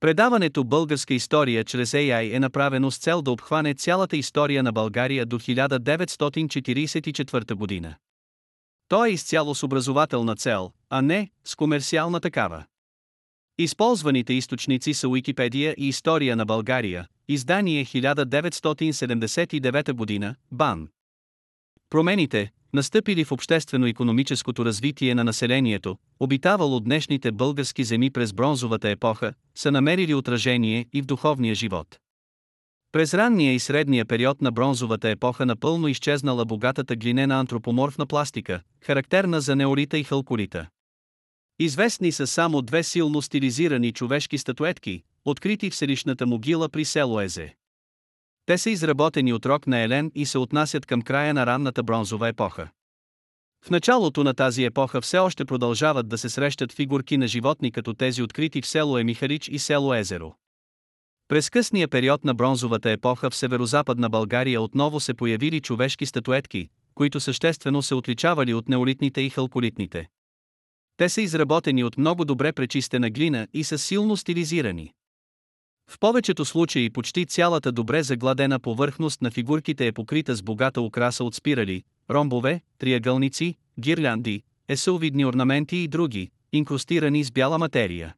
Предаването Българска история чрез AI е направено с цел да обхване цялата история на България до 1944 година. То е изцяло с образователна цел, а не с комерциална такава. Използваните източници са Уикипедия и История на България, издание 1979 година, БАН. Промените, настъпили в обществено-економическото развитие на населението, обитавало днешните български земи през бронзовата епоха, са намерили отражение и в духовния живот. През ранния и средния период на бронзовата епоха напълно изчезнала богатата глинена антропоморфна пластика, характерна за неолита и халколита. Известни са само две силно стилизирани човешки статуетки, открити в селищната могила при село Езе. Те са изработени от рок на Елен и се отнасят към края на ранната бронзова епоха. В началото на тази епоха все още продължават да се срещат фигурки на животни като тези открити в село Емихарич и село Езеро. През късния период на бронзовата епоха в северо-западна България отново се появили човешки статуетки, които съществено се отличавали от неолитните и халколитните. Те са изработени от много добре пречистена глина и са силно стилизирани. В повечето случаи почти цялата добре загладена повърхност на фигурките е покрита с богата украса от спирали, ромбове, триъгълници, гирлянди, есълвидни орнаменти и други, инкрустирани с бяла материя.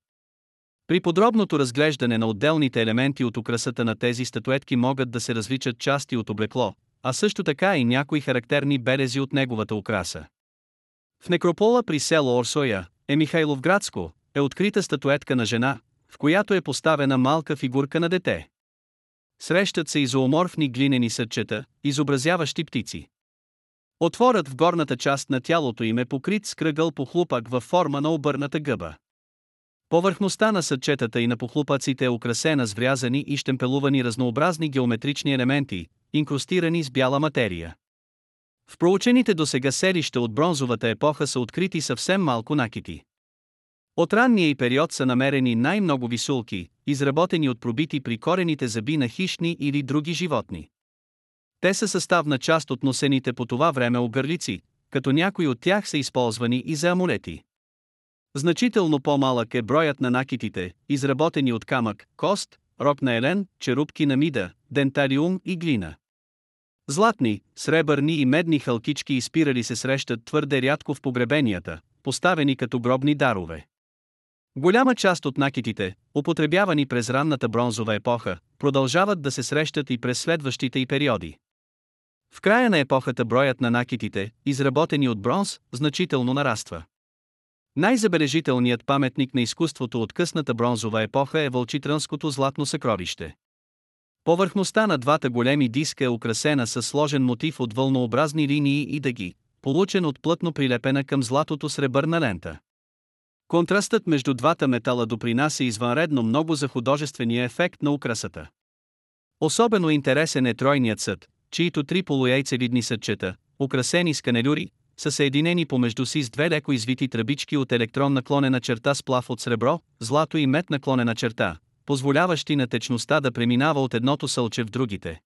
При подробното разглеждане на отделните елементи от украсата на тези статуетки могат да се различат части от облекло, а също така и някои характерни белези от неговата украса. В некропола при село Орсоя, е Михайловградско, е открита статуетка на жена, в която е поставена малка фигурка на дете. Срещат се изооморфни глинени съдчета, изобразяващи птици. Отворът в горната част на тялото им е покрит с кръгъл похлупак във форма на обърната гъба. Повърхността на съдчетата и на похлупаците е украсена с врязани и штемпелувани разнообразни геометрични елементи, инкрустирани с бяла материя. В проучените до сега селища от бронзовата епоха са открити съвсем малко накити. От ранния и период са намерени най-много висулки, изработени от пробити при корените зъби на хищни или други животни. Те са съставна част от носените по това време огърлици, като някои от тях са използвани и за амулети. Значително по-малък е броят на накитите, изработени от камък, кост, рок на елен, черупки на мида, дентариум и глина. Златни, сребърни и медни халкички изпирали се срещат твърде рядко в погребенията, поставени като гробни дарове. Голяма част от накитите, употребявани през ранната бронзова епоха, продължават да се срещат и през следващите и периоди. В края на епохата броят на накитите, изработени от бронз, значително нараства. Най-забележителният паметник на изкуството от късната бронзова епоха е Вълчитранското златно съкровище. Повърхността на двата големи диска е украсена с сложен мотив от вълнообразни линии и дъги, получен от плътно прилепена към златото сребърна лента. Контрастът между двата метала допринася извънредно много за художествения ефект на украсата. Особено интересен е тройният съд, чието три полуяйцевидни съдчета, украсени с канелюри, са съединени помежду си с две леко извити тръбички от електрон наклонена черта сплав от сребро, злато и мед наклонена черта, позволяващи на течността да преминава от едното сълче в другите.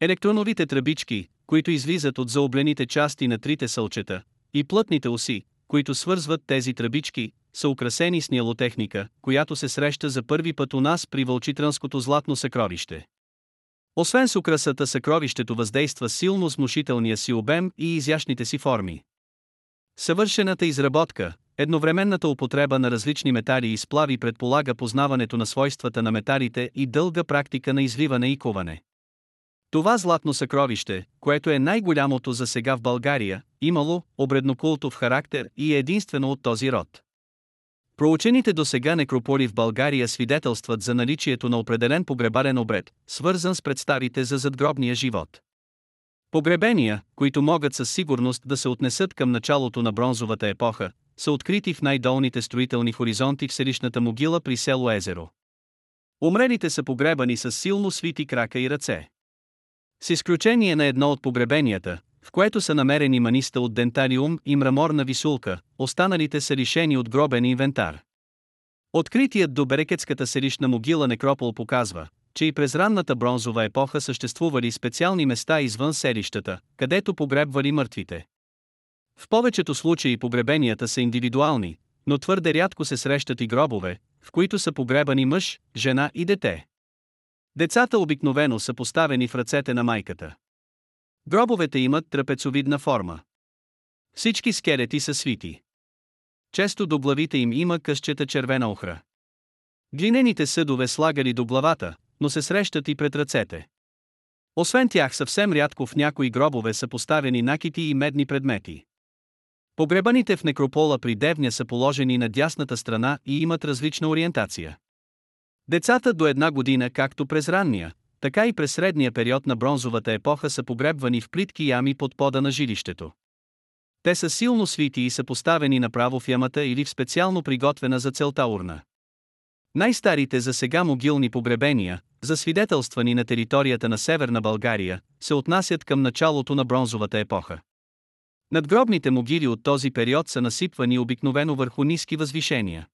Електроновите тръбички, които излизат от заоблените части на трите сълчета, и плътните оси, които свързват тези тръбички, са украсени с ниелотехника, която се среща за първи път у нас при Вълчитранското златно съкровище. Освен с украсата съкровището въздейства силно с внушителния си обем и изящните си форми. Съвършената изработка, едновременната употреба на различни метали и сплави предполага познаването на свойствата на металите и дълга практика на извиване и куване. Това златно съкровище, което е най-голямото за сега в България, имало обреднокултов характер и е единствено от този род. Проучените до сега некрополи в България свидетелстват за наличието на определен погребален обред, свързан с представите за задгробния живот. Погребения, които могат със сигурност да се отнесат към началото на бронзовата епоха, са открити в най-долните строителни хоризонти в селищната могила при село Езеро. Умрелите са погребани с силно свити крака и ръце. С изключение на едно от погребенията, в което са намерени маниста от дентариум и мраморна висулка, останалите са лишени от гробен инвентар. Откритият до Берекетската селищна могила некропол показва, че и през ранната бронзова епоха съществували специални места извън селищата, където погребвали мъртвите. В повечето случаи погребенията са индивидуални, но твърде рядко се срещат и гробове, в които са погребани мъж, жена и дете. Децата обикновено са поставени в ръцете на майката. Гробовете имат трапецовидна форма. Всички скелети са свити. Често до главите им има късчета червена охра. Глинените съдове слагали до главата, но се срещат и пред ръцете. Освен тях съвсем рядко в някои гробове са поставени накити и медни предмети. Погребаните в некропола при Девня са положени на дясната страна и имат различна ориентация. Децата до една година както през ранния, така и през средния период на бронзовата епоха са погребвани в плитки ями под пода на жилището. Те са силно свити и са поставени направо в ямата или в специално приготвена за целта урна. Най-старите за сега могилни погребения, засвидетелствани на територията на Северна България, се отнасят към началото на бронзовата епоха. Надгробните могили от този период са насипвани обикновено върху ниски възвишения.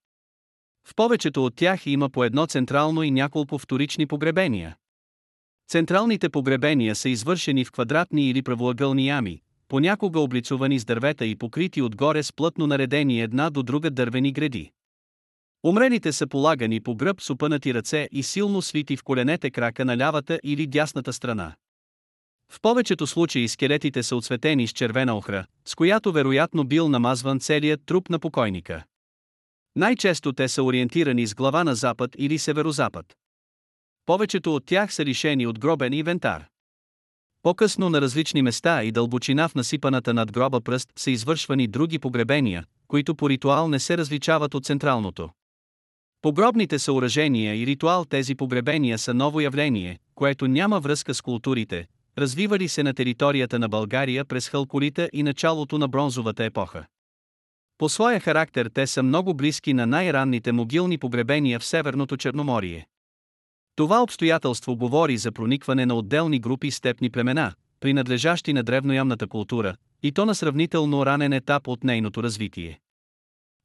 В повечето от тях има по едно централно и няколко вторични погребения. Централните погребения са извършени в квадратни или правоъгълни ями, понякога облицувани с дървета и покрити отгоре с плътно наредени една до друга дървени гради. Умрените са полагани по гръб с опънати ръце и силно свити в коленете крака на лявата или дясната страна. В повечето случаи скелетите са отсветени с червена охра, с която вероятно бил намазван целият труп на покойника. Най-често те са ориентирани с глава на запад или северозапад. Повечето от тях са лишени от гробен инвентар. По-късно на различни места и дълбочина в насипаната над гроба пръст са извършвани други погребения, които по ритуал не се различават от централното. Погробните съоръжения и ритуал тези погребения са ново явление, което няма връзка с културите, развивали се на територията на България през халколита и началото на бронзовата епоха. По своя характер те са много близки на най-ранните могилни погребения в Северното Черноморие. Това обстоятелство говори за проникване на отделни групи степни племена, принадлежащи на древноямната култура, и то на сравнително ранен етап от нейното развитие.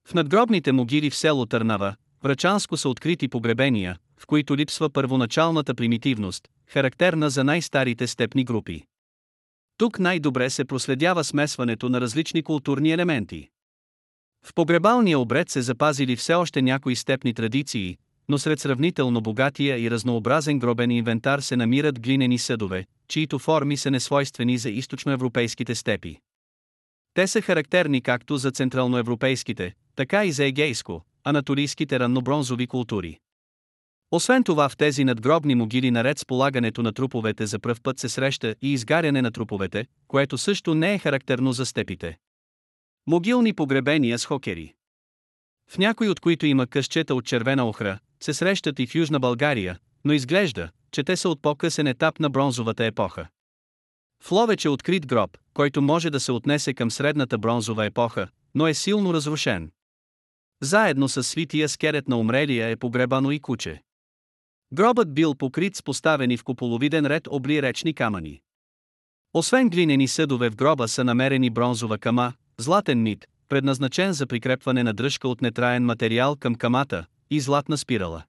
В надгробните могили в село Търнава, Врачанско са открити погребения, в които липсва първоначалната примитивност, характерна за най-старите степни групи. Тук най-добре се проследява смесването на различни културни елементи. В погребалния обред се запазили все още някои степни традиции, но сред сравнително богатия и разнообразен гробен инвентар се намират глинени съдове, чието форми са несвойствени за източноевропейските степи. Те са характерни както за централноевропейските, така и за егейско, анатолийските раннобронзови култури. Освен това в тези надгробни могили наред с полагането на труповете за пръв път се среща и изгаряне на труповете, което също не е характерно за степите. Могилни погребения с хокери. В някои от които има къщета от червена охра, се срещат и в Южна България, но изглежда, че те са от по-късен етап на бронзовата епоха. В Ловеч е открит гроб, който може да се отнесе към средната бронзова епоха, но е силно разрушен. Заедно с свития скелет на умрелия е погребано и куче. Гробът бил покрит с поставени в куполовиден ред обли речни камъни. Освен глинени съдове в гроба са намерени бронзова кама, златен нит, предназначен за прикрепване на дръжка от нетраен материал към камата, и златна спирала.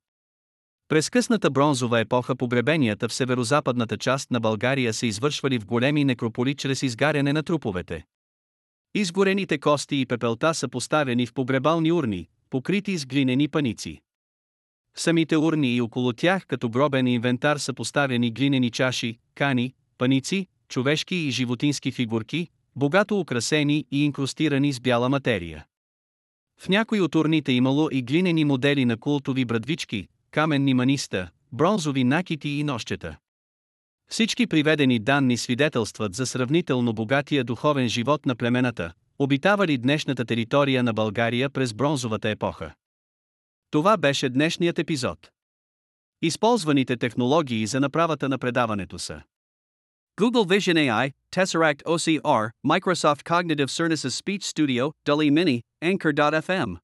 През късната бронзова епоха погребенията в северозападната част на България се извършвали в големи некрополи чрез изгаряне на труповете. Изгорените кости и пепелта са поставени в погребални урни, покрити с глинени паници. Самите урни и около тях като гробен инвентар са поставени глинени чаши, кани, паници, човешки и животински фигурки, богато украсени и инкрустирани с бяла материя. В някои от урните имало и глинени модели на култови брадвички, каменни маниста, бронзови накити и нощета. Всички приведени данни свидетелстват за сравнително богатия духовен живот на племената, обитавали днешната територия на България през бронзовата епоха. Това беше днешният епизод. Използваните технологии за направата на предаването са Google Vision AI, Tesseract OCR, Microsoft Cognitive Services Speech Studio, DALI Mini, Anchor.fm.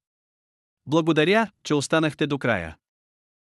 Благодаря, че останахте до края.